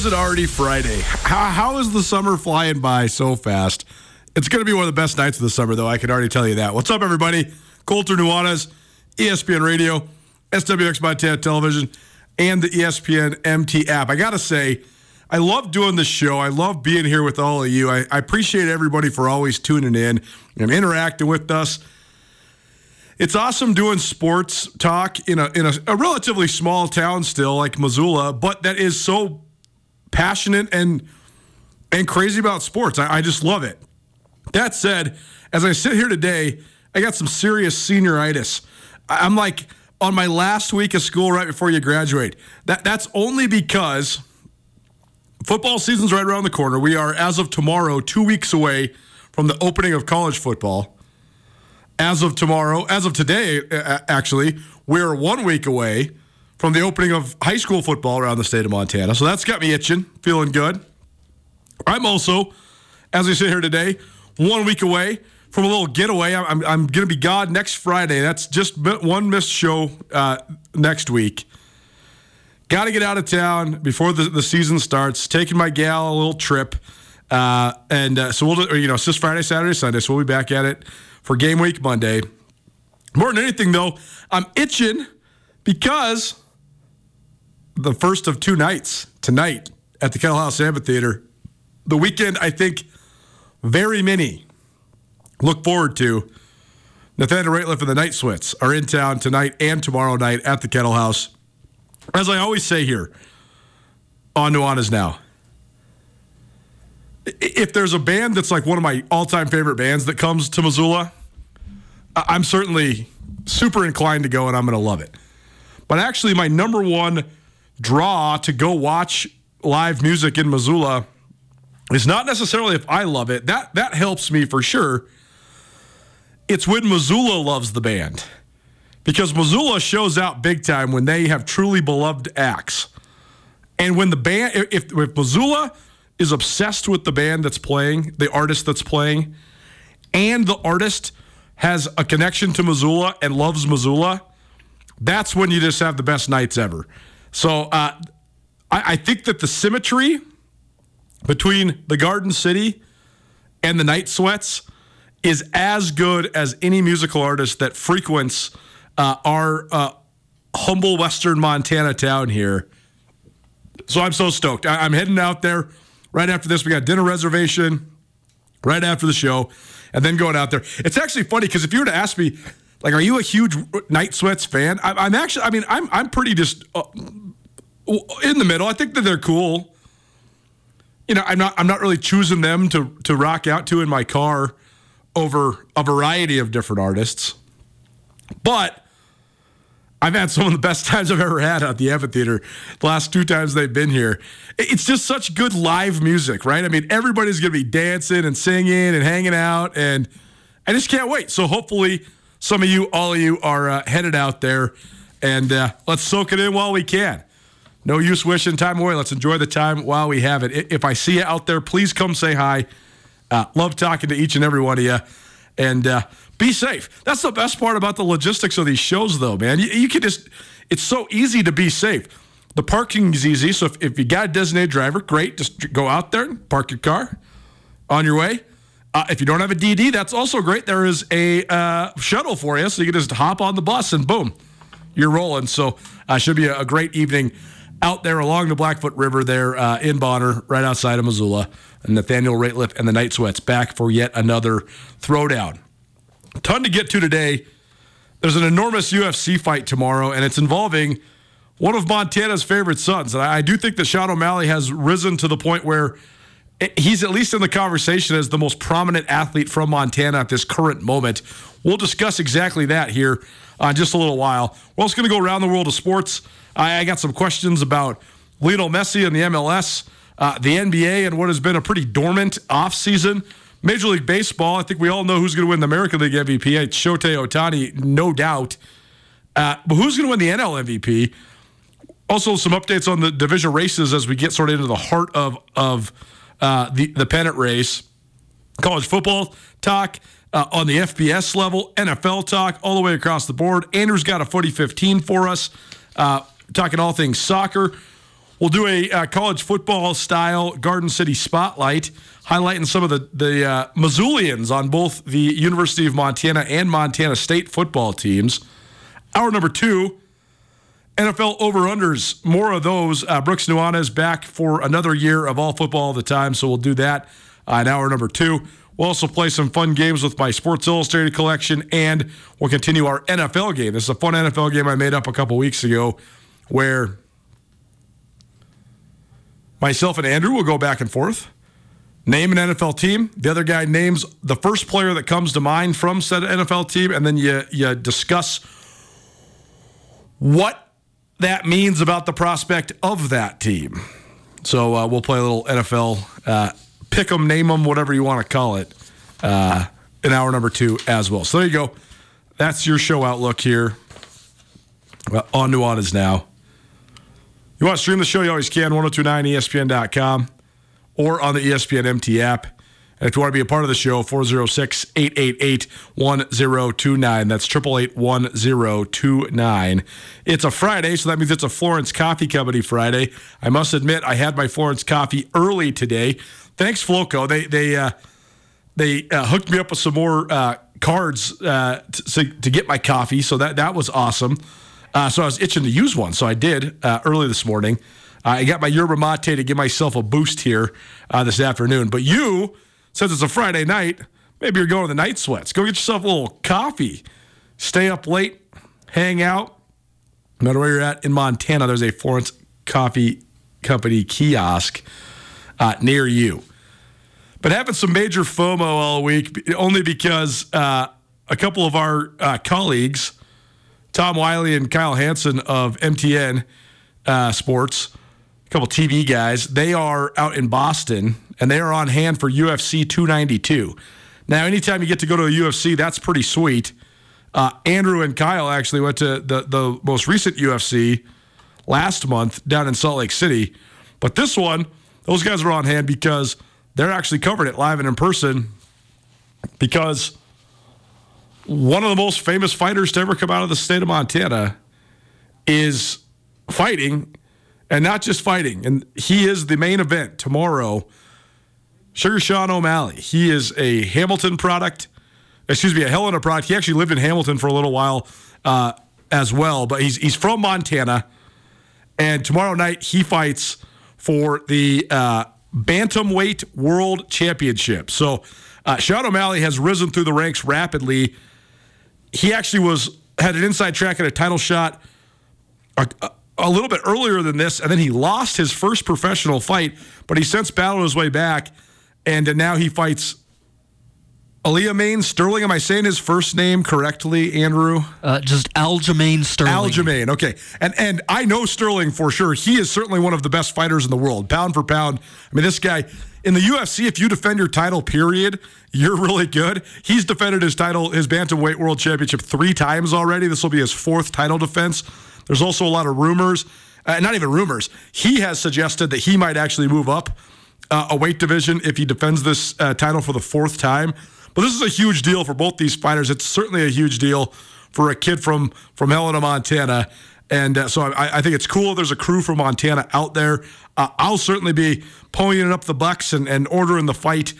Is it already Friday? How, how is the summer flying by so fast? It's going to be one of the best nights of the summer, though. I can already tell you that. What's up, everybody? Colter Nuanez, E ESPN Radio, SWX Montana Television, and the ESPN MT app. I got to say, I love doing this show. I love being here with all of you. I, I appreciate everybody for always tuning in and interacting with us it's awesome doing sports talk in a in a, a relatively small town still like Missoula, but that is so passionate and and crazy about sports. I, I just love it. That said, as I sit here today, I got some serious senioritis. I'm like on my last week of school right before you graduate. That that's only because football season's right around the corner. We are as of tomorrow 2 weeks away from the opening of college football as of tomorrow, as of today, actually, we're one week away from the opening of high school football around the state of Montana. So that's got me itching, feeling good. I'm also, as I sit here today, one week away from a little getaway. I'm, I'm, going to be God next Friday. That's just one missed show uh, next week. Got to get out of town before the, the season starts. Taking my gal a little trip. Uh, and uh, so we'll, you know, it's just Friday, Saturday, Sunday. So we'll be back at it for game week Monday. More than anything, though, I'm itching because the first of two nights tonight at the Kettle House Amphitheater, the weekend I think very many look forward to. Nathaniel Rateliff and the Night Sweats are in town tonight and tomorrow night at the Kettle House. As I always say here on Nuanez Now, if there's a band that's like one of my all-time favorite bands that comes to Missoula, I'm certainly super inclined to go and I'm going to love it. But actually, my number one draw to go watch live music in Missoula is not necessarily if I love it. That that helps me for sure. It's when Missoula loves the band. Because Missoula shows out big time when they have truly beloved acts. And when the band, if, if Missoula is obsessed with the band that's playing, the artist that's playing, and the artist has a connection to Missoula and loves Missoula, that's when you just have the best nights ever. So uh, I, I think that the symmetry between the Garden City and the Night Sweats is as good as any musical artist that frequents uh, our uh, humble Western Montana town here. So I'm so stoked. I- I'm heading out there right after this. We got dinner reservation. right after the show, and then going out there. It's actually funny because if you were to ask me, like, are you a huge Night Sweats fan? I'm, I'm actually. I mean, I'm I'm pretty just uh, in the middle. I think that they're cool. You know, I'm not I'm not really choosing them to to rock out to in my car over a variety of different artists, but. I've had some of the best times I've ever had at the amphitheater the last two times they've been here. It's just such good live music, right? I mean, everybody's going to be dancing and singing and hanging out, and I just can't wait. So hopefully, some of you, all of you, are uh, headed out there, and uh, let's soak it in while we can. No use wishing time away. Let's enjoy the time while we have it. If I see you out there, please come say hi. Uh, love talking to each and every one of you. And uh, be safe. That's the best part about the logistics of these shows, though, man. You, you can just, it's so easy to be safe. The parking is easy. So if, if you got a designated driver, great. Just go out there and park your car on your way. Uh, if you don't have a DD, that's also great. There is a uh, shuttle for you, so you can just hop on the bus and boom, you're rolling. So uh, should be a, great evening out there along the Blackfoot River there uh, in Bonner, right outside of Missoula. And Nathaniel Rateliff and the Night Sweats back for yet another throwdown. Ton to get to today. There's an enormous UFC fight tomorrow, and it's involving one of Montana's favorite sons. And I, I do think that Sean O'Malley has risen to the point where he's at least in the conversation as the most prominent athlete from Montana at this current moment. We'll discuss exactly that here uh, just a little while. We're also going to go around the world of sports. I, I, got some questions about Lionel Messi and the MLS, uh, the NBA, and what has been a pretty dormant offseason. Major League Baseball, I think we all know who's going to win the American League MVP. It's Shohei Ohtani, no doubt. Uh, but who's going to win the NL MVP? Also, some updates on the division races as we get sort of into the heart of of uh, the the pennant race. College football talk uh, on the FBS level, NFL talk all the way across the board. Andrew's got a footy 15 for us, uh, talking all things soccer. We'll do a uh, college football style Garden City spotlight, highlighting some of the the uh, Missoulians on both the University of Montana and Montana State football teams. Hour number two, NFL over unders. More of those. Uh, Brooks Nuanez back for another year of all football all the time, so we'll do that uh, in hour number two. We'll also play some fun games with my Sports Illustrated collection, and we'll continue our NFL game. This is a fun NFL game I made up a couple weeks ago where Myself and Andrew will go back and forth. Name an NFL team. The other guy names the first player that comes to mind from said NFL team, and then you you discuss what that means about the prospect of that team. So uh, we'll play a little NFL uh, pick them, name them, whatever you want to call it, uh, in hour number two as well. So there you go. That's your show outlook here. Well, on to on is now. You want to stream the show? You always can. 1029ESPN.com or on the ESPN MT app. And if you want to be a part of the show, 406 888 1029. That's 888 1029. It's a Friday, so that means it's a Florence Coffee Company Friday. I must admit, I had my Florence coffee early today. Thanks, Floco. They, they, uh, they uh, hooked me up with some more uh, cards uh, to, to get my coffee, so that, that was awesome. Uh, so I was itching to use one. So I did uh, early this morning. Uh, I got my yerba mate to give myself a boost here uh, this afternoon. But you, since it's a Friday night, maybe you're going to the night sweats. Go get yourself a little coffee. Stay up late, hang out. No matter where you're at in Montana, there's a Florence Coffee Company kiosk uh, near you. But having some major FOMO all week, only because uh, a couple of our colleagues Tom Wiley and Kyle Hansen of MTN uh, Sports, couple TV guys, they are out in Boston and they are on hand for UFC 292. Now, anytime you get to go to a UFC, that's pretty sweet. Uh, Andrew and Kyle actually went to the, the most recent UFC last month down in Salt Lake City. But this one, those guys are on hand because they're actually covering it live and in person because one of the most famous fighters to ever come out of the state of Montana is fighting and not just fighting. And he is the main event tomorrow. Suga Sean O'Malley. He is a Hamilton product, excuse me, a Helena product. He actually lived in Hamilton for a little while uh, as well, but he's, he's from Montana. And tomorrow night, he fights for the uh, Bantamweight World Championship. So Uh, Sean O'Malley has risen through the ranks rapidly. He actually was had an inside track at a title shot a, a, a little bit earlier than this, and then he lost his first professional fight, but he since battled his way back, and now he fights Aljamain Sterling. Am I saying his first name correctly, Andrew? Uh, just Aljamain Sterling. Aljamain, okay. And and I know Sterling for sure. He is certainly one of the best fighters in the world, pound for pound. I mean, this guy in the UFC, if you defend your title, period, you're really good. He's defended his title, his bantamweight world championship three times already. This will be his fourth title defense. There's also a lot of rumors, uh, not even rumors. He has suggested that he might actually move up uh, a weight division if he defends this uh, title for the fourth time. But this is a huge deal for both these fighters. It's certainly a huge deal for a kid from from Helena, Montana. And uh, so I, I, think it's cool. There's a crew from Montana out there. Uh, I'll certainly be ponying up the bucks and, and ordering the fight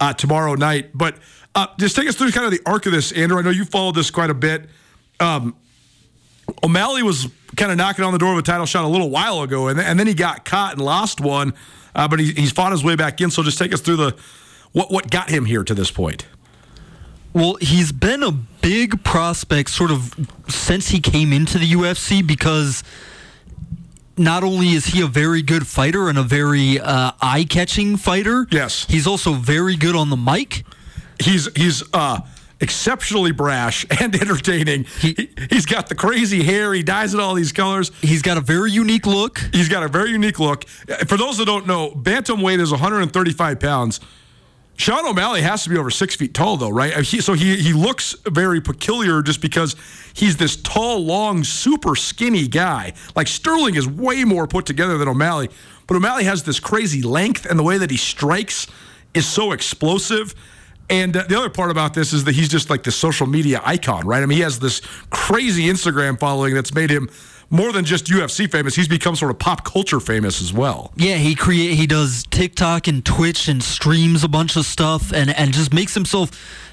uh, tomorrow night. But uh, just take us through kind of the arc of this, Andrew. I know you followed this quite a bit. Um, O'Malley was kind of knocking on the door of a title shot a little while ago, and, and then he got caught and lost one. Uh, but he, he's fought his way back in. So just take us through the what what got him here to this point. Well, he's been a big prospect sort of since he came into the UFC because not only is he a very good fighter and a very uh, eye-catching fighter, yes, he's also very good on the mic. He's he's uh, exceptionally brash and entertaining. He, he's got the crazy hair. He dyes it all these colors. He's got a very unique look. He's got a very unique look. Uh, for those that don't know, bantamweight is 135 pounds. Sean O'Malley has to be over six feet tall, though, right? Uh, he, so he he looks very peculiar just because he's this tall, long, super skinny guy. Like Sterling is way more put together than O'Malley, but O'Malley has this crazy length, and the way that he strikes is so explosive. And uh, the other part about this is that he's just like the social media icon, right? I mean, he has this crazy Instagram following that's made him more than just UFC famous. He's become sort of pop culture famous as well. Yeah, he create he does TikTok and Twitch and streams a bunch of stuff and and just makes himself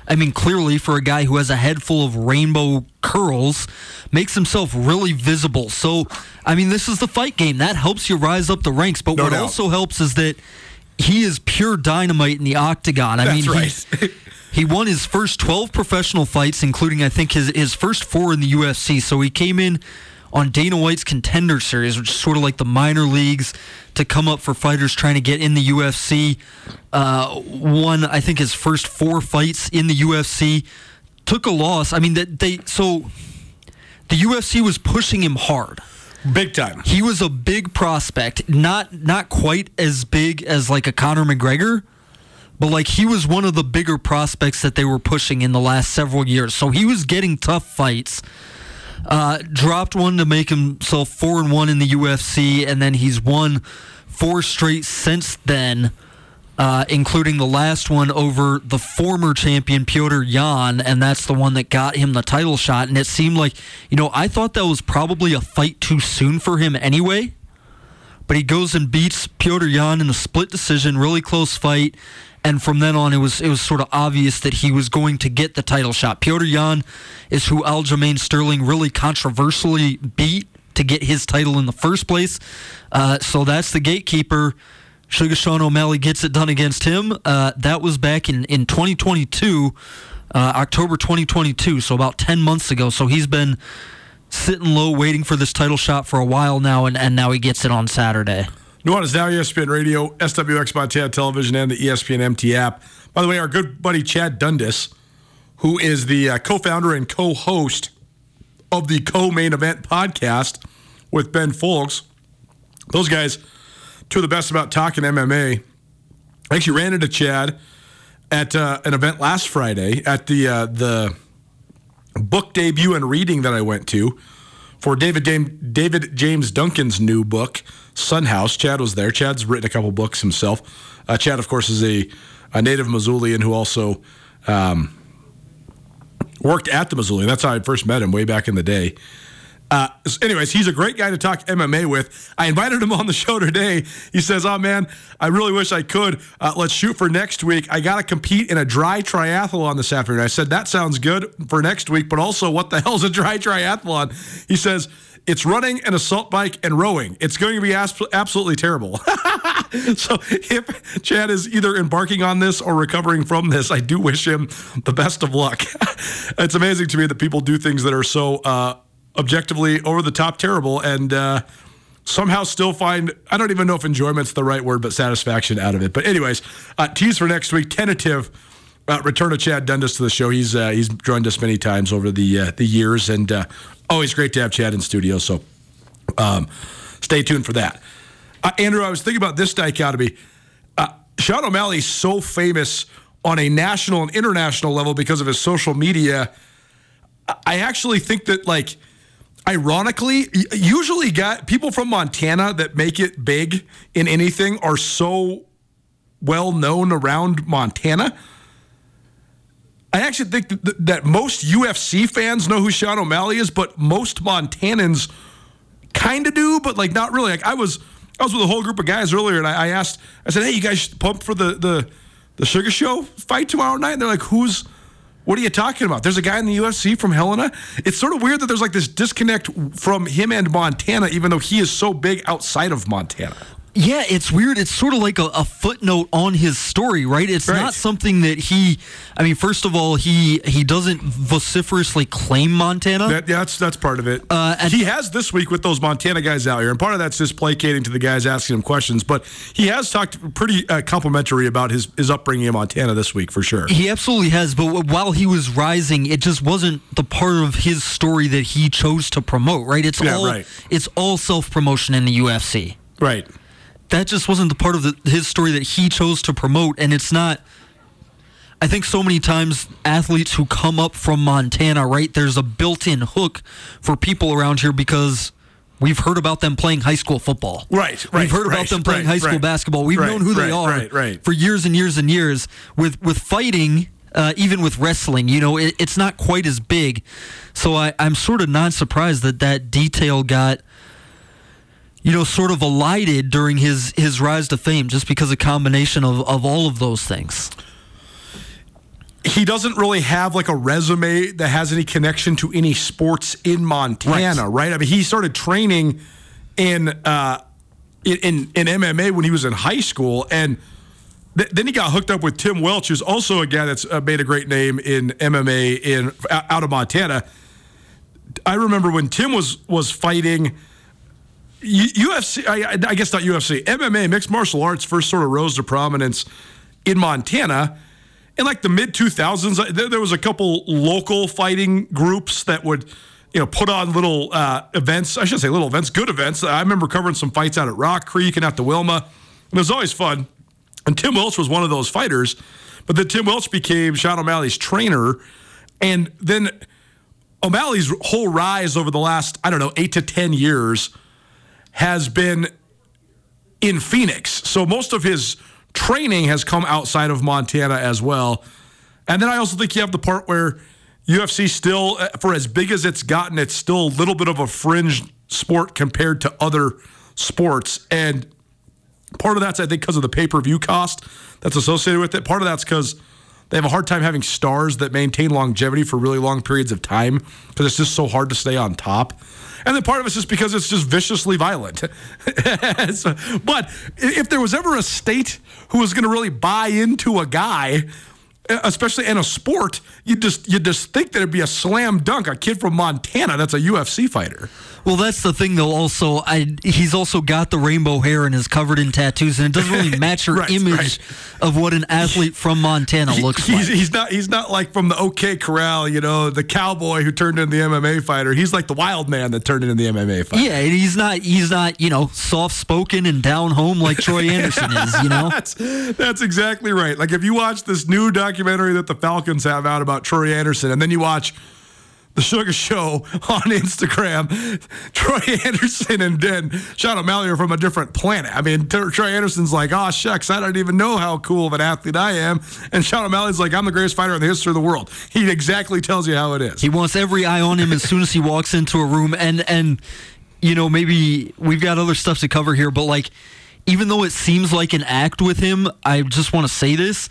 I mean clearly for a guy who has a head full of rainbow curls makes himself really visible. So, I mean, this is the fight game. That helps you rise up the ranks, but no what doubt. also helps is that he is pure dynamite in the octagon. I That's mean, right. he, he won his first 12 professional fights, including, I think, his, his first four in the UFC. So he came in on Dana White's Contender Series, which is sort of like the minor leagues to come up for fighters trying to get in the UFC. Uh, won, I think, his first four fights in the UFC. Took a loss. I mean, that they so the UFC was pushing him hard. Big time. He was a big prospect, not not quite as big as like a Conor McGregor, but like he was one of the bigger prospects that they were pushing in the last several years. So he was getting tough fights. Uh, dropped one to make himself four and one in the UFC, and then he's won four straight since then, uh, including the last one over the former champion Petr Yan, and that's the one that got him the title shot. And it seemed like, you know, I thought that was probably a fight too soon for him anyway. But he goes and beats Petr Yan in a split decision, really close fight and from then on, it was it was sort of obvious that he was going to get the title shot. Petr Yan is who Aljamain Sterling really controversially beat to get his title in the first place. Uh, so that's the gatekeeper. Suga Sean O'Malley gets it done against him. Uh, that was back in, in 2022, uh, October 2022, so about 10 months ago. So he's been sitting low waiting for this title shot for a while now, and, and now he gets it on Saturday. Nuanez Now ESPN Radio, SWX Montana Television, and the ESPN MT app. By the way, our good buddy Chad Dundas, who is the uh, co-founder and co-host of the co-main event podcast with Ben Fowlkes. Those guys, two of the best about talking MMA. I actually ran into Chad at uh, an event last Friday at the uh, the book debut and reading that I went to for David James, David James Duncan's new book, Sun House. Chad was there. Chad's written a couple books himself. Uh, Chad, of course, is a, a native Missoulian who also um, worked at the Missoulian. That's how I first met him way back in the day. Uh, anyways, he's a great guy to talk MMA with. I invited him on the show today. He says, "Oh man, I really wish I could. Uh, let's shoot for next week. I got to compete in a dry triathlon this afternoon." I said, "That sounds good for next week, but also, what the hell's a dry triathlon?" He says, It's running, an assault bike, and rowing. It's going to be absolutely terrible. so if Chad is either embarking on this or recovering from this, I do wish him the best of luck. it's amazing to me that people do things that are so uh, objectively over the top terrible and uh, somehow still find I don't even know if enjoyment's the right word, but satisfaction out of it. But anyways, uh, tease for next week, tentative. Uh, return of Chad Dundas to the show. He's uh, he's joined us many times over the uh, the years, and uh, always great to have Chad in studio. So um, stay tuned for that. Uh, Andrew, I was thinking about this dichotomy. Uh, Sean O'Malley's so famous on a national and international level because of his social media. I actually think that like ironically, usually got people from Montana that make it big in anything are so well known around Montana. I actually think that, that most UFC fans know who Sean O'Malley is, but most Montanans kind of do, but like not really. Like I was, I was with a whole group of guys earlier, and I, I asked, I said, "Hey, you guys pumped for the the the Sugar Show fight tomorrow night?" And they're like, "Who's?" What are you talking about? There's a guy in the UFC from Helena. It's sort of weird that there's like this disconnect from him and Montana, even though he is so big outside of Montana. Yeah, it's weird. It's sort of like a, a footnote on his story, right? It's Right. not something that he. I mean, first of all, he he doesn't vociferously claim Montana. That, yeah, that's that's part of it. Uh, and- he has this week with those Montana guys out here, and part of that's just placating to the guys asking him questions. But he has talked pretty uh, complimentary about his his upbringing in Montana this week for sure. He absolutely has, but w- while he was rising, it just wasn't the part of his story that he chose to promote, right? It's Yeah, all right. it's all self promotion in the UFC. Right. That just wasn't the part of the, his story that he chose to promote, and it's not. I think so many times athletes who come up from Montana, right? There's a built-in hook for people around here because we've heard about them playing high school football. Right, right, We've heard right, about them playing right, high school right. basketball. We've known who they are for years and years and years. With with fighting, uh, even with wrestling, you know, it, it's not quite as big. So I, I'm sort of not surprised that that detail got, you know, sort of elided during his his rise to fame, just because a combination of of all of those things. he doesn't really have like a resume that has any connection to any sports in Montana, right? I mean, he started training in uh, in, in MMA when he was in high school, and th- then he got hooked up with Tim Welch, who's also a guy that's uh, made a great name in MMA in out of Montana. I remember when Tim was was fighting. UFC, I, I guess not UFC, MMA, mixed martial arts first sort of rose to prominence in Montana. In like the mid 2000s, there, there was a couple local fighting groups that would, you know, put on little uh, events. I should say little events, good events. I remember covering some fights out at Rock Creek and out to Wilma. And it was always fun. And Tim Welch was one of those fighters. But then Tim Welch became Sean O'Malley's trainer. And then O'Malley's whole rise over the last, I don't know, eight to 10 years has been in Phoenix. So most of his training has come outside of Montana as well. And then I also think you have the part where UFC still, uh, for as big as it's gotten, it's still a little bit of a fringe sport compared to other sports. And part of that's, I think, because of the pay per view cost that's associated with it. Part of that's because they have a hard time having stars that maintain longevity for really long periods of time because it's just so hard to stay on top. And then part of it's just because it's just viciously violent. So- but if there was ever a state who was going to really buy into a guy, especially in a sport, you just you just think that it'd be a slam dunk. A kid from Montana that's a UFC fighter. Well, that's the thing, though. Also, I he's also got the rainbow hair and is covered in tattoos, and it doesn't really match your Right, image right. of what an athlete from Montana looks he's, like. he's not he's not like from the OK Corral, you know, the cowboy who turned into the MMA fighter. He's like the wild man that turned into the MMA fighter. Yeah, and he's not he's not you know soft spoken and down home like Troy Andersen is. You know, That's that's exactly right. Like if you watch this new documentary that the Falcons have out about Troy Andersen, and then you watch the Sugar Show on Instagram, Troy Andersen and then Sean O'Malley are from a different planet. I mean, Troy Andersen's like, oh shucks, I don't even know how cool of an athlete I am, and Sean O'Malley's like, I'm the greatest fighter in the history of the world. He exactly tells you how it is. he wants every eye on him as soon as he walks into a room, and and you know maybe we've got other stuff to cover here, but like even though it seems like an act with him, I just want to say this.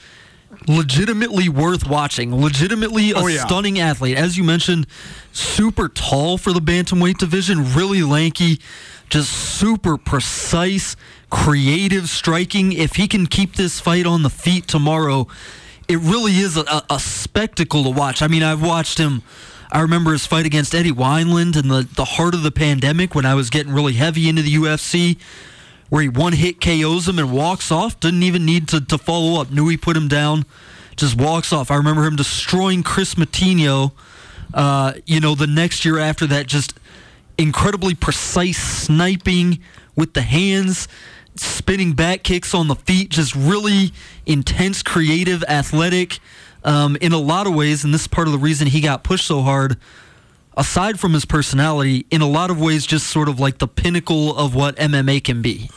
Legitimately worth watching. Legitimately oh, a Oh, yeah. stunning athlete. As you mentioned, super tall for the bantamweight division, really lanky, just super precise, creative striking. If he can keep this fight on the feet tomorrow, it really is a, a, a spectacle to watch. I mean, I've watched him. I remember his fight against Eddie Wineland in the, the heart of the pandemic when I was getting really heavy into the UFC where he one hit KOs him and walks off. Didn't even need to, to follow up. Knew he put him down. Just walks off. I remember him destroying Chris Moutinho. Uh, you know, the next year after that, just incredibly precise sniping with the hands, spinning back kicks on the feet. Just really intense, creative, athletic. Um, in a lot of ways, and this is part of the reason he got pushed so hard aside from his personality, in a lot of ways, just sort of like the pinnacle of what MMA can be.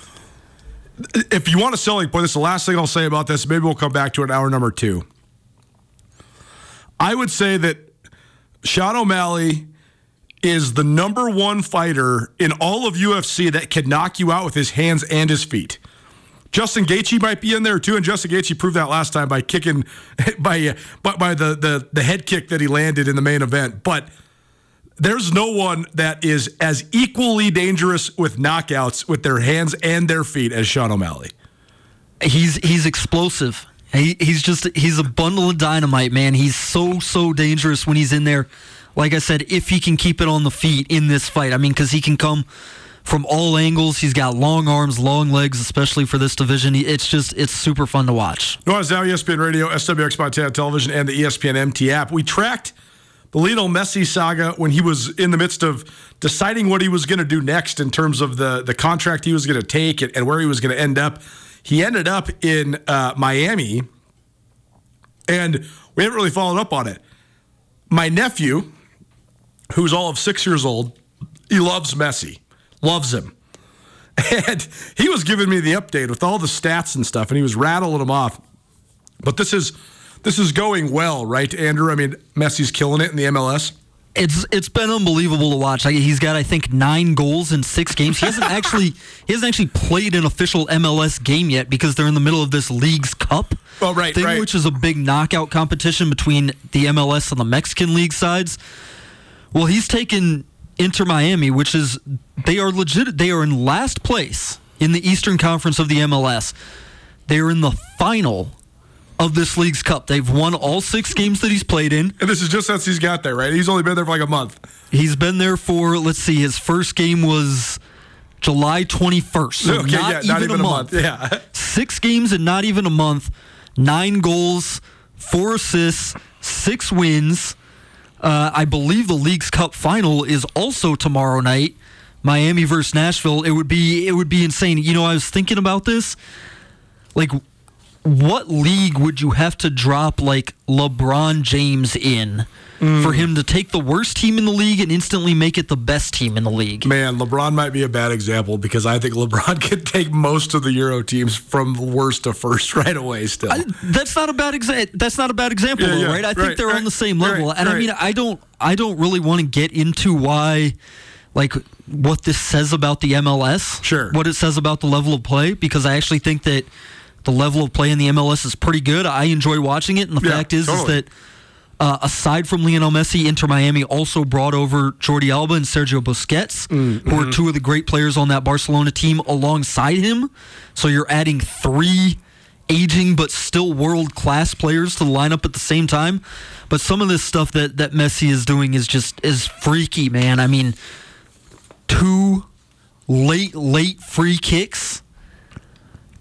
if you want a selling point, this is the last thing I'll say about this. Maybe we'll come back to it hour number two. I would say that Sean O'Malley is the number one fighter in all of UFC that can knock you out with his hands and his feet. Justin Gaethje might be in there too, and Justin Gaethje proved that last time by kicking by by, by the, the the head kick that he landed in the main event. But there's no one that is as equally dangerous with knockouts with their hands and their feet as Sean O'Malley. He's he's explosive. He, he's just he's a bundle of dynamite, man. He's so so dangerous when he's in there. Like I said, if he can keep it on the feet in this fight, I mean, because he can come from all angles. He's got long arms, long legs, especially for this division. It's just it's super fun to watch. Nuanez now ESPN Radio, SWX Montana Television, and the ESPN MT app. We tracked the Lionel Messi saga when he was in the midst of deciding what he was going to do next in terms of the, the contract he was going to take and, and where he was going to end up. He ended up in uh, Miami, and we haven't really followed up on it. My nephew, who's all of six years old, he loves Messi, loves him. And he was giving me the update with all the stats and stuff, and he was rattling them off. But this is this is going well, right, Andrew? I mean, Messi's killing it in the MLS. It's it's been unbelievable to watch. He's got I think nine goals in six games. He hasn't actually he hasn't actually played an official MLS game yet because they're in the middle of this Leagues Cup Oh, right, thing, right. which is a big knockout competition between the MLS and the Mexican league sides. Well, he's taken Inter Miami, which is they are legit. They are in last place in the Eastern Conference of the MLS. They are in the final of this Leagues Cup. They've won all six games that he's played in. And this is just since he's got there, right? He's only been there for like a month. He's been there for let's see, his first game was July 21st. So okay, not, yeah, even, a month. Yeah. Six games and not even a month. Nine goals, four assists, six wins. Uh, I believe the Leagues Cup final is also tomorrow night. Miami versus Nashville. It would be it would be insane. You know, I was thinking about this. Like, what league would you have to drop like LeBron James in for hmm. him to take the worst team in the league and instantly make it the best team in the league? Man, LeBron might be a bad example because I think LeBron could take most of the Euro teams from worst to first right away still. I- that's not a bad exa- That's not a bad example, Yeah, though, yeah, right? I think they're right, on the same level, right, and I mean, I don't, I don't really want to get into why, like, what this says about the MLS. Sure. What it says about the level of play, because I actually think that the level of play in the MLS is pretty good. I enjoy watching it, and the Yeah, fact is, totally. is that. Uh, aside from Lionel Messi, Inter Miami also brought over Jordi Alba and Sergio Busquets, Mm-hmm. who are two of the great players on that Barcelona team alongside him. So you're adding three aging but still world class players to the lineup at the same time. But some of this stuff that, that Messi is doing is just is freaky, man. I mean, two late late free kicks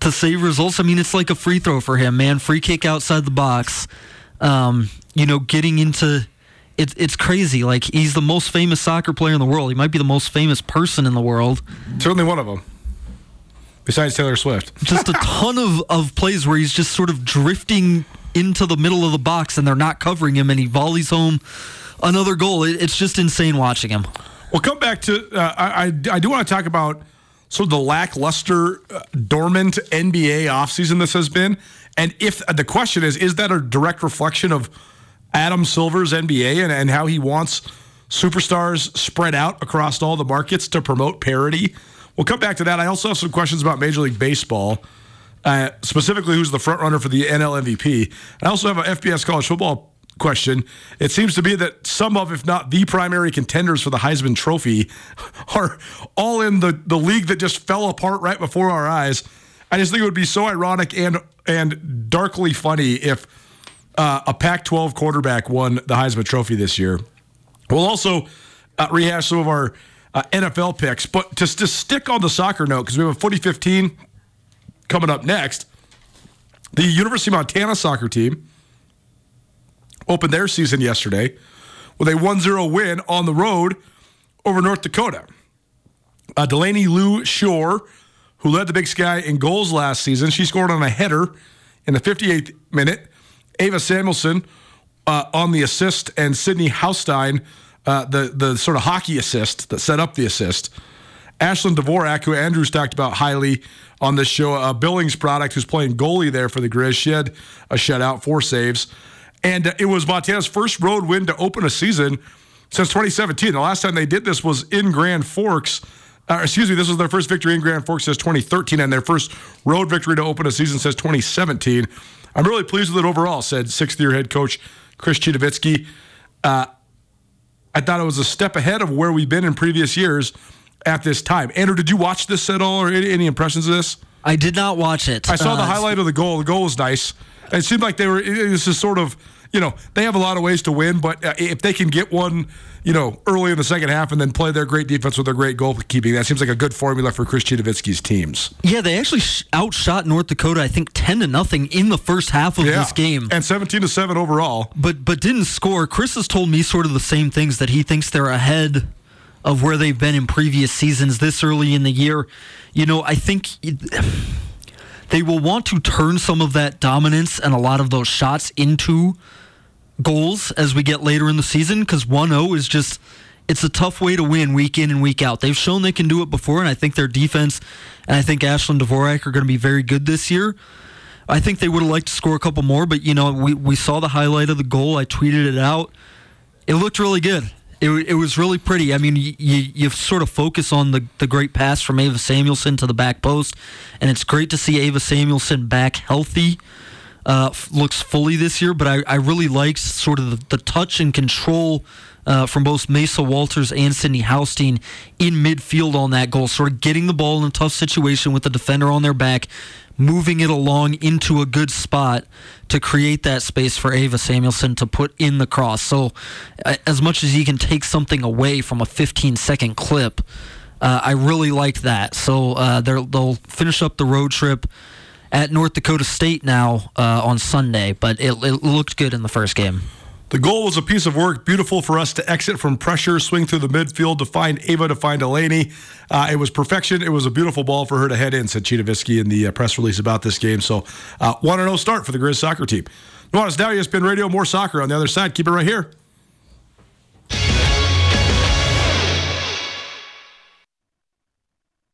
to save results. I mean, it's like a free throw for him, man. Free kick outside the box. Um, you know, getting into it's it's crazy. Like he's the most famous soccer player in the world. He might be the most famous person in the world. Certainly one of them. Besides Taylor Swift. Just a ton of, of plays where he's just sort of drifting into the middle of the box and they're not covering him and he volleys home another goal. It, it's just insane watching him. We'll come back to. Uh, I, I I do want to talk about sort of the lackluster, uh, dormant NBA offseason this has been, and if uh, the question is, is that a direct reflection of Adam Silver's NBA and, and how he wants superstars spread out across all the markets to promote parity? We'll come back to that. I also have some questions about Major League Baseball. uh, specifically who's the front runner for the NL MVP. I also have a FBS college football question. It seems to be that some of, if not the primary contenders for the Heisman Trophy, are all in the, the league that just fell apart right before our eyes. I just think it would be so ironic and and darkly funny if uh, a Pac-12 quarterback won the Heisman Trophy this year. We'll also uh, rehash some of our uh, NFL picks, but to, to stick on the soccer note because we have a footy 15 coming up next. The University of Montana soccer team opened their season yesterday with a 1 0 win on the road over North Dakota. Uh, Delaney Lou Shore, who led the Big Sky in goals last season, she scored on a header in the 58th minute. Ava Samuelson uh, on the assist, and Sydney Haustein, uh, the, the sort of hockey assist that set up the assist. Ashlyn Dvorak, who Andrews talked about highly on this show, a Billings product who's playing goalie there for the Griz. She had a shutout, four saves. And it was Montana's first road win to open a season since 2017. The last time they did this was in Grand Forks. Uh, excuse me, this was their first victory in Grand Forks since 2013 and their first road victory to open a season since 2017. I'm really pleased with it overall, said sixth year head coach Chris Citowicki. Uh, I thought it was a step ahead of where we've been in previous years at this time. Andrew, did you watch this at all or any, any impressions of this? I did not watch it. I saw Uh, the highlight of the goal. The goal was nice. It seemed like they were. It was just sort of, you know, they have a lot of ways to win, but uh, if they can get one, you know, early in the second half and then play their great defense with their great goalkeeping, that seems like a good formula for Chris Citowicki's teams. Yeah, they actually outshot North Dakota, I think, ten to nothing in the first half of this game. and seventeen to seven overall. but but didn't score. Chris has told me sort of the same things that he thinks they're ahead of where they've been in previous seasons this early in the year. You know, I think they will want to turn some of that dominance and a lot of those shots into goals as we get later in the season because 1-0 is just it's a tough way to win week in and week out. They've shown they can do it before, and I think their defense and I think Ashlyn Dvorak are going to be very good this year. I think they would have liked to score a couple more, but you know, we, we saw the highlight of the goal. I tweeted it out. It looked really good. It, it was really pretty. I mean, you, you, you sort of focus on the, the great pass from Ava Samuelson to the back post, and it's great to see Ava Samuelson back healthy. Uh, f- looks fully this year, but I, I really liked sort of the, the touch and control uh, from both Mesa Walters and Sydney Haustein in midfield on that goal, sort of getting the ball in a tough situation with the defender on their back, moving it along into a good spot to create that space for Ava Samuelson to put in the cross. So, as much as you can take something away from a 15 second clip, uh, I really like that. So, uh, they'll finish up the road trip at North Dakota State now uh, on Sunday, but it, it looked good in the first game. The goal was a piece of work, beautiful for us to exit from pressure, swing through the midfield to find Ava, to find Delaney. Uh, it was perfection. It was a beautiful ball for her to head in, said Citowicki in the uh, press release about this game. So, uh, 1 0 start for the Griz soccer team. Nuanez now ESPN Radio, more soccer on the other side. Keep it right here.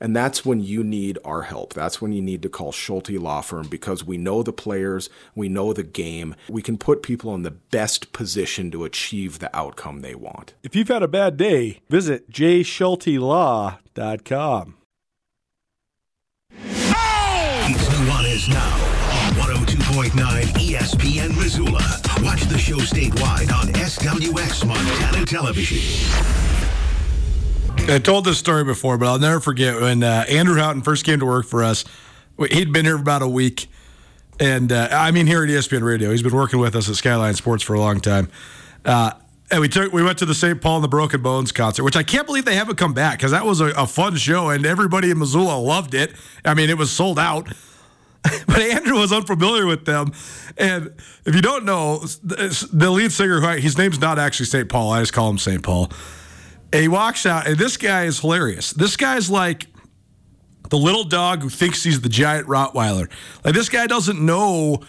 and that's when you need our help. That's when you need to call Schulte Law Firm because we know the players, we know the game. We can put people in the best position to achieve the outcome they want. If you've had a bad day, visit jschultelaw.com. It's Nuanez now on 102.9 ESPN Missoula. Watch the show statewide on SWX Montana Television. I told this story before, but I'll never forget when uh, Andrew Houghton first came to work for us. He'd been here about a week. And uh, I mean, here at ESPN Radio, he's been working with us at Skyline Sports for a long time. Uh, and we took we went to the St. Paul and the Broken Bones concert, which I can't believe they haven't come back because that was a, a fun show and everybody in Missoula loved it. I mean, it was sold out. but Andrew was unfamiliar with them. And if you don't know, the lead singer, who his name's not actually St. Paul. I just call him St. Paul. And he walks out, and this guy is hilarious. This guy's like the little dog who thinks he's the giant Rottweiler. Like this guy doesn't know.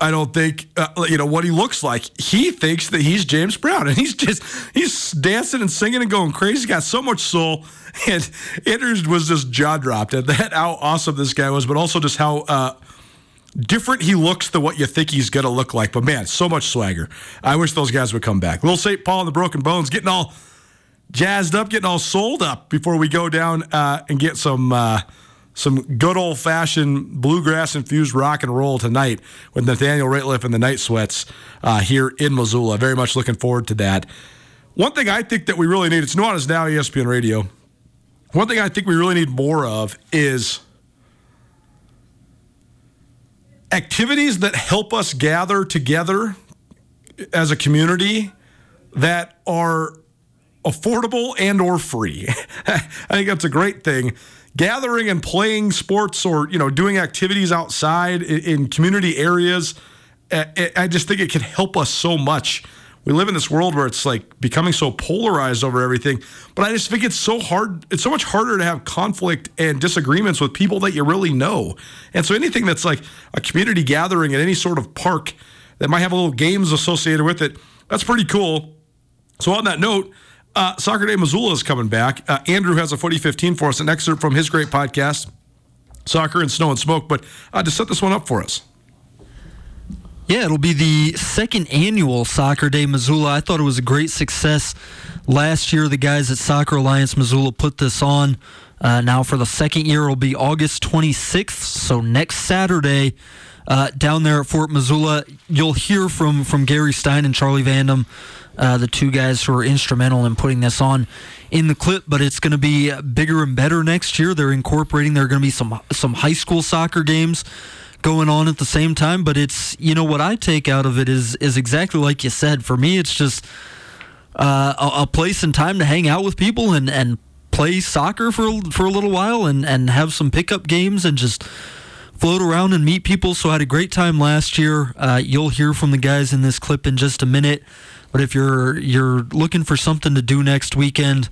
I don't think uh, you know what he looks like. He thinks that he's James Brown, and he's just he's dancing and singing and going crazy. He's got so much soul, and Andrews was just jaw dropped at that how awesome this guy was, but also just how uh, different he looks than what you think he's gonna look like. But man, so much swagger. I wish those guys would come back. Little St. Paul and the Broken Bones getting all jazzed up, getting all sold up before we go down uh, and get some uh, some good old fashioned bluegrass infused rock and roll tonight with Nathaniel Rateliff and the Night Sweats uh, here in Missoula. Very much looking forward to that. One thing I think that we really need, it's Nuanez Now ESPN Radio. One thing I think we really need more of is activities that help us gather together as a community that are affordable and or free. I think that's a great thing. Gathering and playing sports or you know doing activities outside in, community areas, I just think it can help us so much. We live in this world where it's like becoming so polarized over everything, but I just think it's so hard. It's so much harder to have conflict and disagreements with people that you really know. And so anything that's like a community gathering at any sort of park that might have a little games associated with it, that's pretty cool. So on that note, uh, Soccer Day Missoula is coming back. Uh, Andrew has a footy 15 for us, an excerpt from his great podcast, Soccer and Snow and Smoke. But uh, to set this one up for us. Yeah, it'll be the second annual Soccer Day Missoula. I thought it was a great success last year. The guys at Soccer Alliance Missoula put this on. Uh, now, for the second year, it'll be August 26th, so next Saturday. Uh, down there at Fort Missoula, you'll hear from from Gary Stein and Charlie Vandam uh, the two guys who are instrumental in putting this on in the clip. But it's going to be bigger and better next year. They're incorporating. There are going to be some some high school soccer games going on at the same time. But it's you know what I take out of it is is exactly like you said. For me, it's just uh, a, a place and time to hang out with people and and play soccer for for a little while and and have some pickup games and just float around and meet people. So I had a great time last year. Uh, you'll hear from the guys in this clip in just a minute. But if you're you're looking for something to do next weekend,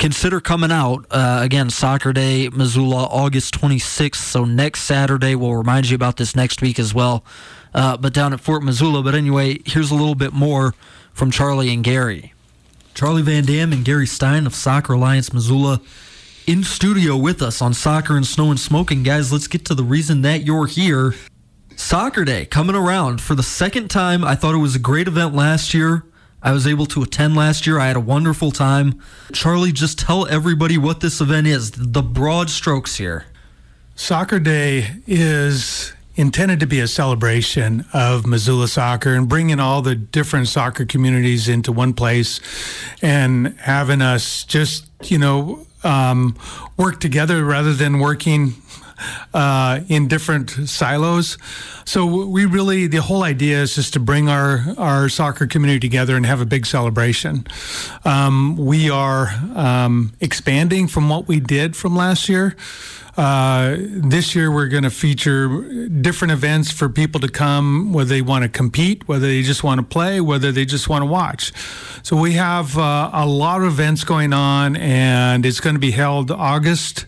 consider coming out. Uh, again, Soccer Day, Missoula, August 26th. So next Saturday, we'll remind you about this next week as well. Uh, but down at Fort Missoula. But anyway, here's a little bit more from Charlie and Gary. Charlie Van Dam and Gary Stein of Soccer Alliance Missoula in studio with us on Soccer and Snow and Smoking. Guys, let's get to the reason that you're here. Soccer Day coming around for the second time. I thought it was a great event last year. I was able to attend last year. I had a wonderful time. Charlie, just tell everybody what this event is, the broad strokes here. Soccer Day is intended to be a celebration of Missoula soccer and bringing all the different soccer communities into one place and having us just, you know, um, work together rather than working uh, in different silos. So we really, the whole idea is just to bring our, our soccer community together and have a big celebration. Um, we are um, expanding from what we did from last year. Uh, this year, we're going to feature different events for people to come, whether they want to compete, whether they just want to play, whether they just want to watch. So we have uh, a lot of events going on, and it's going to be held August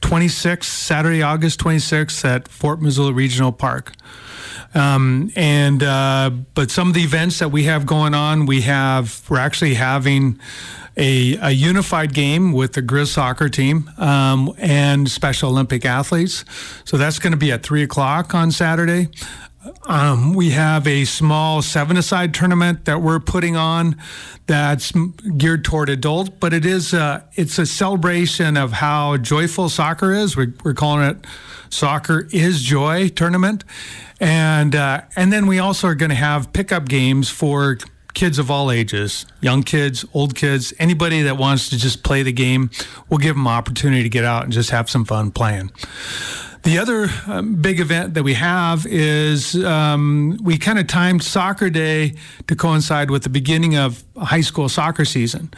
26th, Saturday, August 26th at Fort Missoula Regional Park. Um, and uh, but some of the events that we have going on, we have we're actually having a, a unified game with the Griz soccer team um, and Special Olympic athletes. So that's going to be at three o'clock on Saturday. Um, we have a small seven-a-side tournament that we're putting on that's geared toward adults, but it is a, it's a celebration of how joyful soccer is. We're, we're calling it Soccer is Joy tournament, and uh, and then we also are going to have pickup games for kids of all ages, young kids, old kids, anybody that wants to just play the game. We'll give them opportunity to get out and just have some fun playing. The other um, big event that we have is um, we kind of timed Soccer Day to coincide with the beginning of high school soccer season.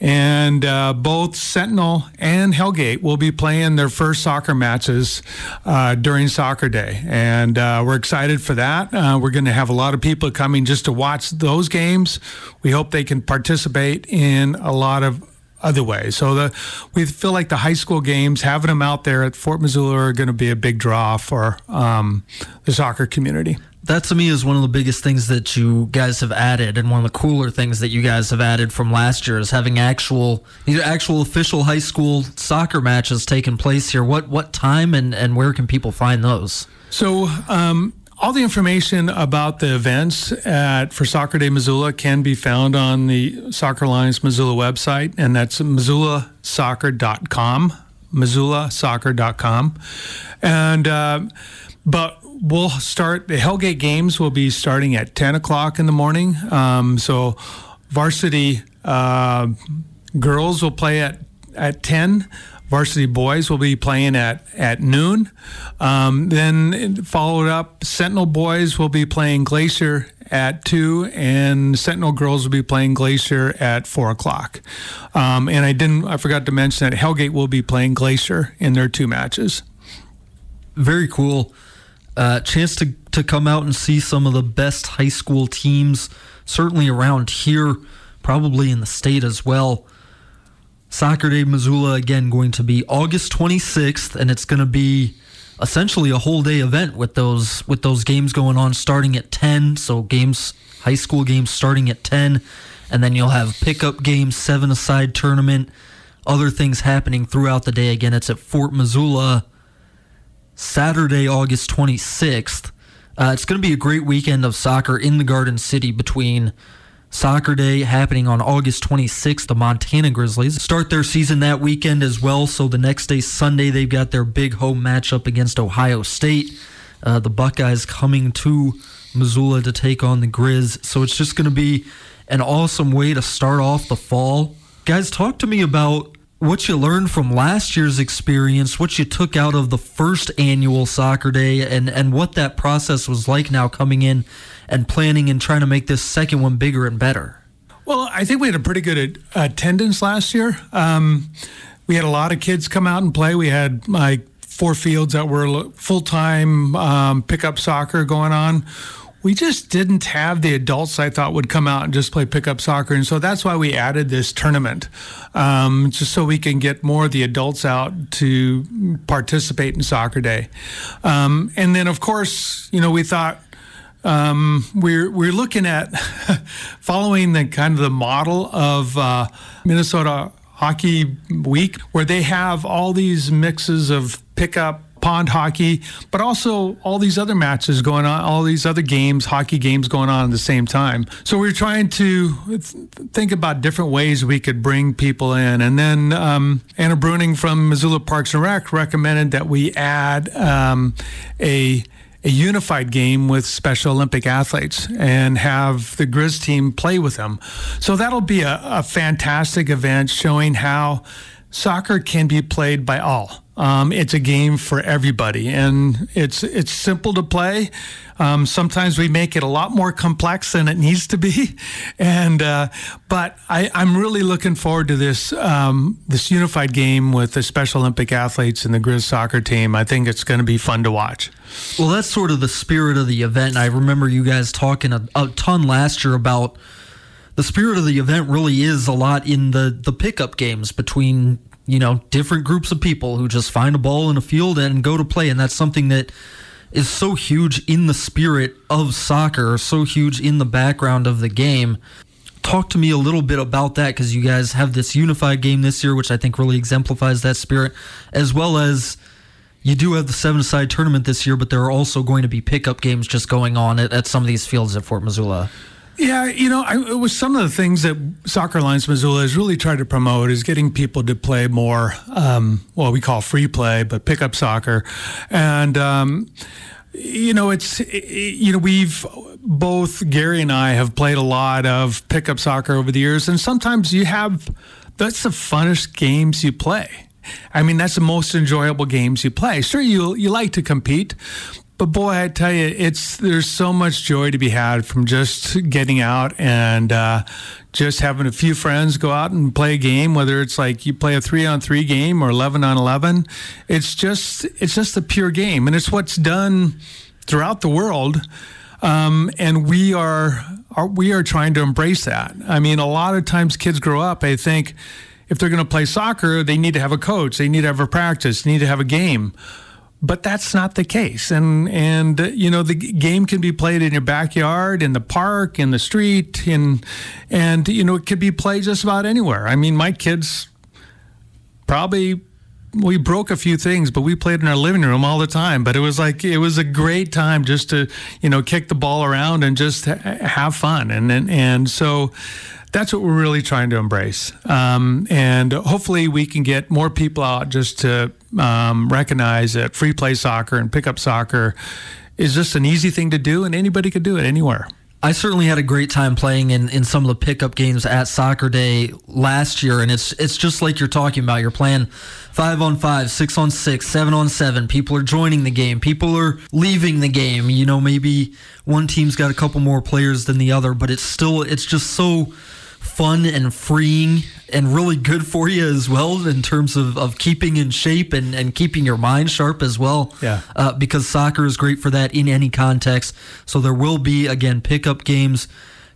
And uh, both Sentinel and Hellgate will be playing their first soccer matches uh, during Soccer Day. And uh, we're excited for that. Uh, we're going to have a lot of people coming just to watch those games. We hope they can participate in a lot of other way. So the we feel like the high school games, having them out there at Fort Missoula, are going to be a big draw for um, the soccer community. That to me is one of the biggest things that you guys have added, and one of the cooler things that you guys have added from last year is having actual these actual official high school soccer matches taking place here. What what time and and where can people find those? So. Um, all the information about the events at for Soccer Day Missoula can be found on the Soccer Alliance Missoula website, and that's missoulaSoccer.com, missoulaSoccer.com. And, uh, but we'll start, the Hellgate games will be starting at 10 o'clock in the morning. Um, so varsity uh, girls will play at, at 10 varsity boys will be playing at at noon. Um, then followed up, Sentinel boys will be playing Glacier at two, and Sentinel girls will be playing Glacier at four o'clock. Um, and I didn't, I forgot to mention that Hellgate will be playing Glacier in their two matches. Very cool. Uh, chance to to come out and see some of the best high school teams, certainly around here, probably in the state as well. Soccer Day Missoula again going to be August 26th, and it's going to be essentially a whole day event with those with those games going on starting at 10. So games, high school games starting at 10, and then you'll have pickup games, seven aside tournament, other things happening throughout the day. Again, it's at Fort Missoula, Saturday, August 26th. Uh, it's going to be a great weekend of soccer in the Garden City between Soccer Day happening on August 26th. The Montana Grizzlies start their season that weekend as well. So the next day, Sunday, they've got their big home matchup against Ohio State. Uh, the Buckeyes coming to Missoula to take on the Griz. So it's just going to be an awesome way to start off the fall. Guys, talk to me about what you learned from last year's experience, what you took out of the first annual soccer day, and, and what that process was like now coming in and planning and trying to make this second one bigger and better? Well, I think we had a pretty good attendance last year. Um, we had a lot of kids come out and play. We had like four fields that were full time um, pickup soccer going on. We just didn't have the adults I thought would come out and just play pickup soccer. And so that's why we added this tournament, um, just so we can get more of the adults out to participate in soccer day. Um, and then, of course, you know, we thought um, we're we're looking at following the kind of the model of uh, Minnesota Hockey Week, where they have all these mixes of pickup pond hockey, but also all these other matches going on, all these other games, hockey games going on at the same time. So we are trying to think about different ways we could bring people in. And then um, Anna Bruning from Missoula Parks and Rec recommended that we add um, a a unified game with Special Olympic athletes and have the Griz team play with them. So that'll be a, a fantastic event showing how soccer can be played by all. Um, it's a game for everybody, and it's it's simple to play. Um, sometimes we make it a lot more complex than it needs to be, and uh, but I, am really looking forward to this um, this unified game with the Special Olympic athletes and the Griz soccer team. I think it's going to be fun to watch. Well, that's sort of the spirit of the event. I remember you guys talking a, a ton last year about the spirit of the event. Really is a lot in the the pickup games between you know, different groups of people who just find a ball in a field and go to play. And that's something that is so huge in the spirit of soccer, so huge in the background of the game. Talk to me a little bit about that because you guys have this unified game this year, which I think really exemplifies that spirit, as well as you do have the seven side tournament this year, but there are also going to be pickup games just going on at, at some of these fields at Fort Missoula. Yeah, you know, I, it was some of the things that Soccer Alliance Missoula has really tried to promote is getting people to play more, um, what we call free play, but pickup soccer. And, um, you know, it's, you know, we've both Gary and I have played a lot of pickup soccer over the years. And sometimes you have, that's the funnest games you play I mean, that's the most enjoyable games you play. Sure, you you like to compete, but boy, I tell you, it's there's so much joy to be had from just getting out and uh, just having a few friends go out and play a game. Whether it's like you play a three on three game or eleven on eleven, it's just it's just a pure game, and it's what's done throughout the world. Um, and we are, are we are trying to embrace that. I mean, a lot of times kids grow up, they think if they're going to play soccer, they need to have a coach, they need to have a practice, they need to have a game but that's not the case. And and uh, you know the game can be played in your backyard, in the park, in the street, in and you know it could be played just about anywhere. I mean, my kids probably we broke a few things, but we played in our living room all the time. But it was like it was a great time just to you know kick the ball around and just ha- have fun. And and and so that's what we're really trying to embrace. Um, and hopefully we can get more people out just to um, recognize that free play soccer and pickup soccer is just an easy thing to do, and anybody could do it anywhere. I certainly had a great time playing in, in some of the pickup games at Soccer Day last year, and it's it's just like you're talking about. You're playing five on five, six on six, seven on seven. People are joining the game. People are leaving the game. You know, maybe one team's got a couple more players than the other, but it's still it's just so fun and freeing and really good for you as well in terms of, of keeping in shape and, and keeping your mind sharp as well. Yeah. Uh, because soccer is great for that in any context. So there will be, again, pickup games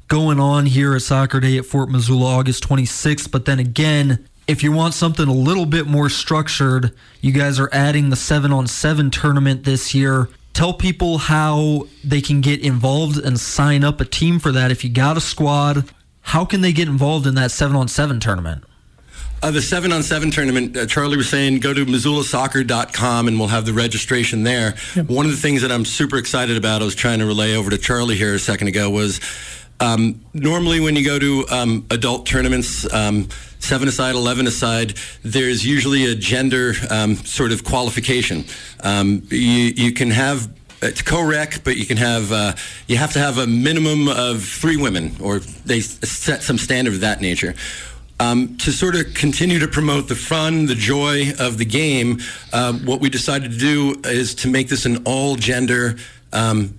going on here at Soccer Day at Fort Missoula August 26th. But then again, if you want something a little bit more structured, you guys are adding the seven on seven tournament this year. Tell people how they can get involved and sign up a team for that. If you got a squad, how can they get involved in that seven on seven tournament? Uh, the seven on seven tournament, uh, Charlie was saying, go to MissoulaSoccer.com and we'll have the registration there. Yep. One of the things that I'm super excited about, I was trying to relay over to Charlie here a second ago, was um, normally when you go to um, adult tournaments, um, seven aside, 11 aside, there's usually a gender um, sort of qualification. Um, you, you can have it's co-rec, but you can have uh, you have to have a minimum of three women, or they set some standard of that nature. Um, to sort of continue to promote the fun, the joy of the game, uh, what we decided to do is to make this an all-gender um,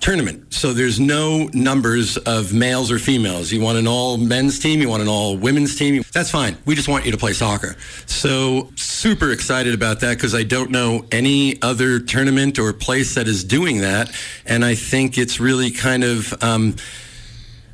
tournament. So there's no numbers of males or females. You want an all men's team, you want an all women's team. That's fine. We just want you to play soccer. So super excited about that because I don't know any other tournament or place that is doing that. And I think it's really kind of. Um,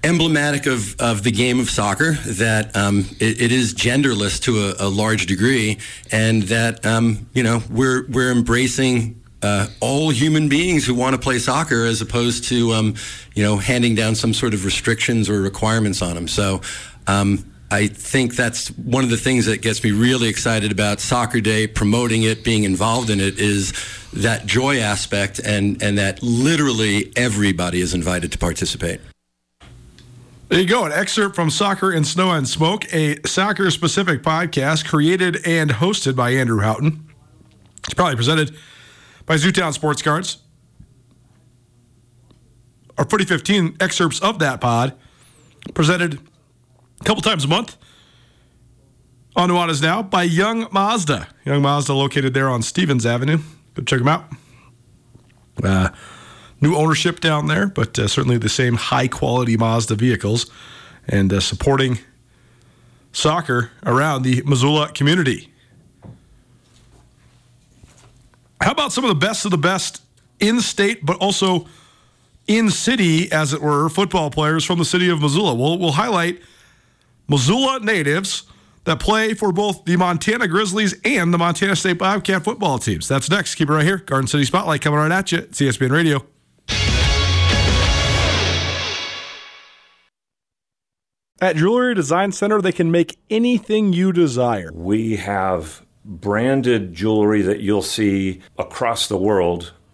emblematic of, of the game of soccer that um, it, it is genderless to a, a, large degree, and that um, you know we're we're embracing uh, all human beings who want to play soccer as opposed to, um, you know, handing down some sort of restrictions or requirements on them. So um, I think that's one of the things that gets me really excited about Soccer Day, promoting it, being involved in it, is that joy aspect and, and that literally everybody is invited to participate. There you go. An excerpt from Soccer and Snow and Smoke, a soccer specific podcast created and hosted by Andrew Houghton. It's probably presented by Zootown Sports Cards. Our Footy 15 excerpts of that pod presented a couple times a month on Nuanez Now by Young Mazda. Young Mazda located there on Stephens Avenue. But check them out. Uh, new ownership down there, but uh, certainly the same high quality Mazda vehicles and uh, supporting soccer around the Missoula community. How about some of the best of the best in state, but also in city, as it were, football players from the city of Missoula? We'll, we'll highlight Missoula natives that play for both the Montana Grizzlies and the Montana State Bobcat football teams. That's next. Keep it right here. Garden City Spotlight coming right at you. ESPN Radio. At Jewelry Design Center, they can make anything you desire. We have branded jewelry that you'll see across the world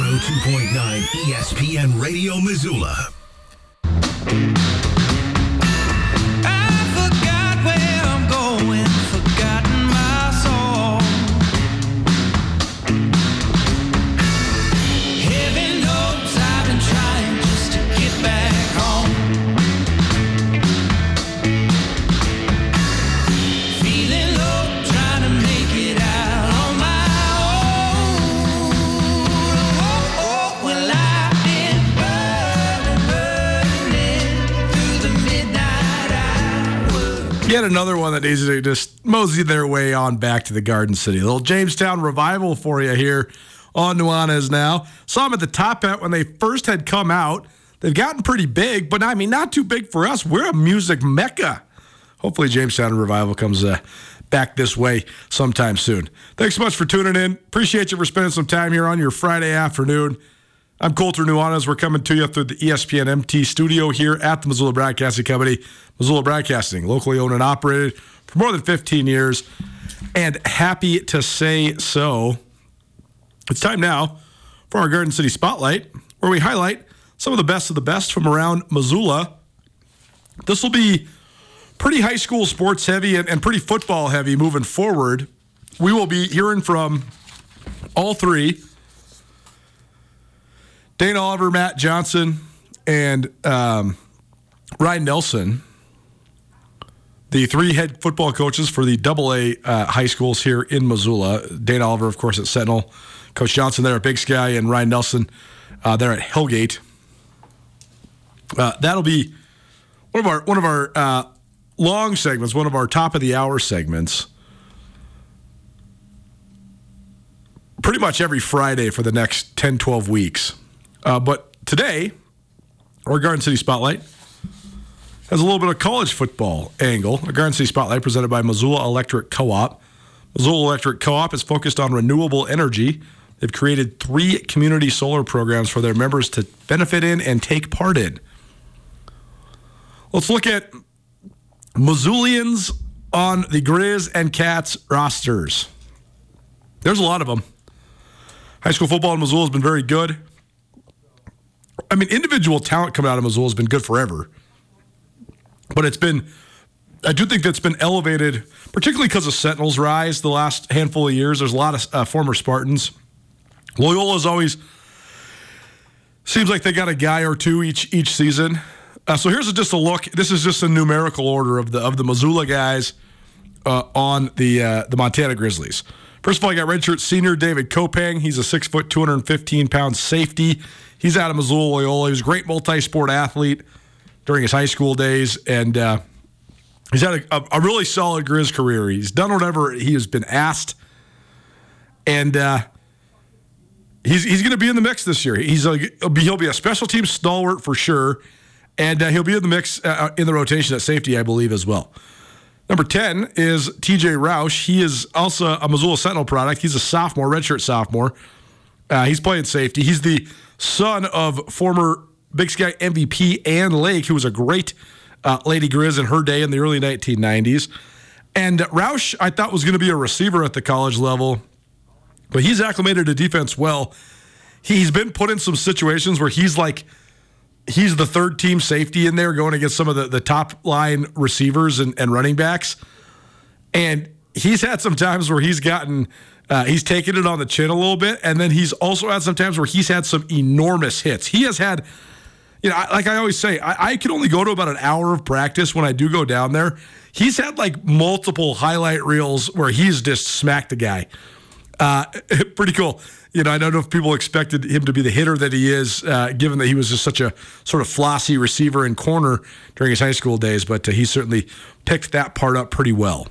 102.9 ESPN Radio Missoula. Yet another one that needs to just mosey their way on back to the Garden City. A little Jamestown revival for you here on Nuanez now. Saw them at the top hat when they first had come out. They've gotten pretty big, but I mean, not too big for us. We're a music mecca. Hopefully, Jamestown Revival comes uh, back this way sometime soon. Thanks so much for tuning in. Appreciate you for spending some time here on your Friday afternoon. I'm Colter Nuanez. We're coming to you through the ESPN MT studio here at the Missoula Broadcasting Company. Missoula Broadcasting, locally owned and operated for more than 15 years. And happy to say so. It's time now for our Garden City Spotlight, where we highlight some of the best of the best from around Missoula. This will be pretty high school sports heavy and, and pretty football heavy moving forward. We will be hearing from all three Dane Oliver, Matt Johnson, and um, Ryan Nelson, the three head football coaches for the Double A uh, high schools here in Missoula. Dane Oliver, of course, at Sentinel, Coach Johnson there at Big Sky, and Ryan Nelson uh, there at Hellgate. Uh, that'll be one of our one of our uh, long segments, one of our top of the hour segments. Pretty much every Friday for the next 10, 12 weeks. Uh, but today, our Garden City Spotlight has a little bit of college football angle. A Garden City Spotlight presented by Missoula Electric Co op. Missoula Electric Co op is focused on renewable energy. They've created three community solar programs for their members to benefit in and take part in. Let's look at Missoulians on the Griz and Cats rosters. There's a lot of them. High school football in Missoula has been very good. I mean, individual talent coming out of Missoula has been good forever, but it's been. I do think that's been elevated, particularly because of Sentinel's rise the last handful of years. There's a lot of uh, former Spartans. Loyola's always seems like they got a guy or two each each season. Uh, so here's a, just a look. This is just a numerical order of the of the Missoula guys uh, on the uh, the Montana Grizzlies. First of all, I got redshirt senior David Kopang. He's a six foot, 215 pound safety. He's out of Missoula Loyola. He was a great multi sport athlete during his high school days, and uh, he's had a, a, really solid Griz career. He's done whatever he has been asked, and uh, he's he's going to be in the mix this year. He's a, he'll, be, a special team stalwart for sure, and uh, he'll be in the mix uh, in the rotation at safety, I believe, as well. Number 10 is TJ Roush. He is also a Missoula Sentinel product. He's a sophomore, redshirt sophomore. Uh, he's playing safety. He's the son of former Big Sky MVP Ann Lake, who was a great uh, Lady Grizz in her day in the early 1990s. And Roush, I thought, was going to be a receiver at the college level, but he's acclimated to defense well. He's been put in some situations where he's like – he's the third team safety in there going against some of the, the top line receivers and, and running backs. And he's had some times where he's gotten, uh, he's taken it on the chin a little bit. And then he's also had some times where he's had some enormous hits. He has had, you know, like I always say, I, I can only go to about an hour of practice when I do go down there. He's had like multiple highlight reels where he's just smacked the guy. Uh, pretty cool you know, I don't know if people expected him to be the hitter that he is, uh, given that he was just such a sort of flossy receiver and corner during his high school days, but uh, he certainly picked that part up pretty well.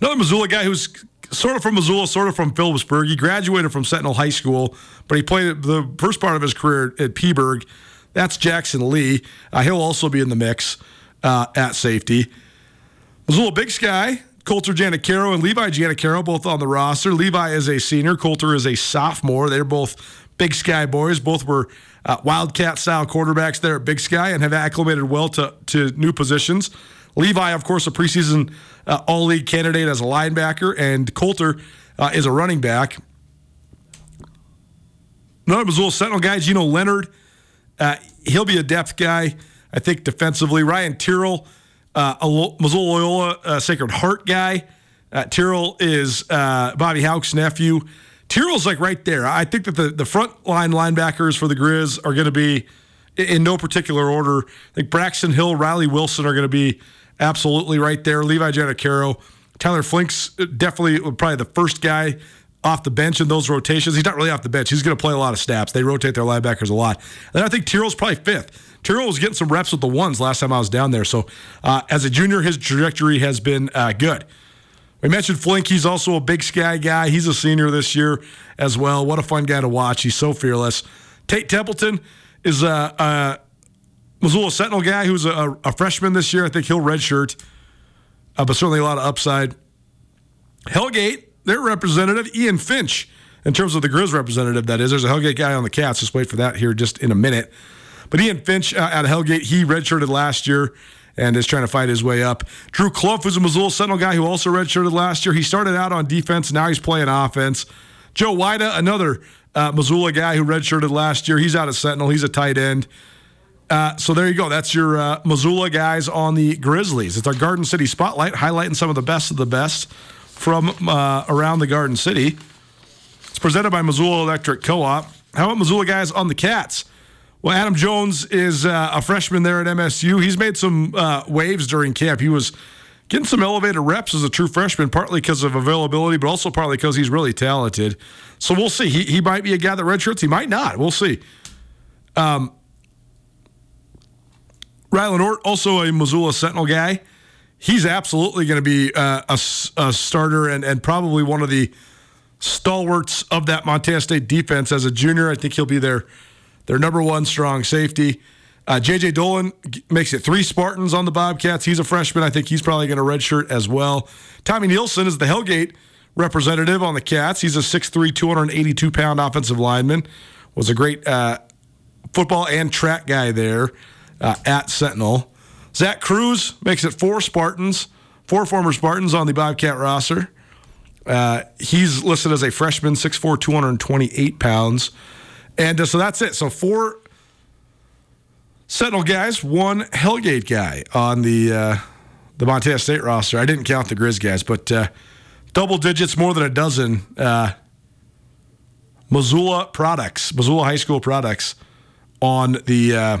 Another Missoula guy who's sort of from Missoula, sort of from Philipsburg. He graduated from Sentinel High School, but he played the first part of his career at Peaburg. That's Jackson Lee. Uh, he'll also be in the mix uh, at safety. Missoula Big Sky Coulter Janacaro and Levi Janacaro both on the roster. Levi is a senior. Coulter is a sophomore. They're both Big Sky boys. Both were uh, Wildcat style quarterbacks there at Big Sky and have acclimated well to, to new positions. Levi, of course, a preseason uh, All League candidate as a linebacker, and Coulter uh, is a running back. Another Missoula Sentinel guy, Gino Leonard. Uh, he'll be a depth guy, I think, defensively. Ryan Tyrrell, uh, a Missoula Loyola uh, Sacred Heart guy. Uh, Tyrrell is uh, Bobby Hauck's nephew. Tyrrell's like right there. I think that the, the front line linebackers for the Grizz are going to be in no particular order. I think Braxton Hill, Riley Wilson are going to be absolutely right there. Levi Janacaro, Tyler Flink's definitely probably the first guy off the bench in those rotations. He's not really off the bench. He's going to play a lot of snaps. They rotate their linebackers a lot. And I think Tyrrell's probably fifth. Tyrrell was getting some reps with the ones last time I was down there. So uh, as a junior, his trajectory has been uh, good. We mentioned Flink. He's also a big sky guy. He's a senior this year as well. What a fun guy to watch. He's so fearless. Tate Templeton is a, a Missoula Sentinel guy who's a, a, freshman this year. I think he'll redshirt, uh, but certainly a lot of upside. Hellgate, their representative, Ian Finch, in terms of the Griz representative, that is. There's a Hellgate guy on the Cats. Just wait for that here just in a minute. But Ian Finch uh, out of Hellgate, he redshirted last year and is trying to fight his way up. Drew Clough, who's a Missoula Sentinel guy who also redshirted last year. He started out on defense, now he's playing offense. Joe Wida, another uh, Missoula guy who redshirted last year. He's out of Sentinel. He's a tight end. Uh, so there you go. That's your uh, Missoula guys on the Grizzlies. It's our Garden City Spotlight, highlighting some of the best of the best from uh, around the Garden City. It's presented by Missoula Electric Co-op. How about Missoula guys on the Cats? Well, Adam Jones is uh, a freshman there at MSU. He's made some uh, waves during camp. He was getting some elevated reps as a true freshman, partly because of availability, but also partly because he's really talented. So we'll see. He, he might be a guy that redshirts. He might not. We'll see. Um, Rylan Ortt, also a Missoula Sentinel guy. He's absolutely going to be uh, a, a, starter and, and probably one of the stalwarts of that Montana State defense as a junior. I think he'll be their their number one strong safety. Uh, JJ Dolan makes it three Spartans on the Bobcats. He's a freshman. I think he's probably going to redshirt as well. Tommy Nielsen is the Hellgate representative on the Cats. He's a 6'3", 282 pound offensive lineman. Was a great uh, football and track guy there uh, at Sentinel. Zach Cruz makes it four Spartans, four former Spartans on the Bobcat roster. Uh, he's listed as a freshman, 6'4", 228 pounds. And uh, so that's it. So four Sentinel guys, one Hellgate guy on the uh, the Montana State roster. I didn't count the Griz guys, but uh, double digits, more than a dozen uh, Missoula products, Missoula High School products on the uh,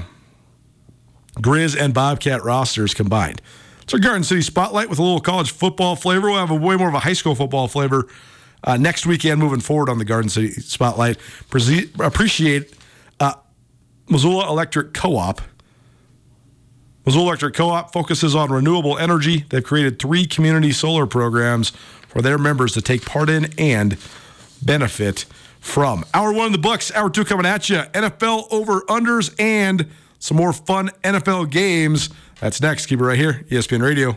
Griz and Bobcat rosters combined. It's our Garden City Spotlight with a little college football flavor. We'll have a way more of a high school football flavor uh, next weekend moving forward on the Garden City Spotlight. Pre- appreciate Missoula Electric Co op. Missoula Electric Co op focuses on renewable energy. They've created three community solar programs for their members to take part in and benefit from. Hour one in the books, hour two coming at you. NFL over unders and some more fun NFL games. That's next. Keep it right here, ESPN Radio.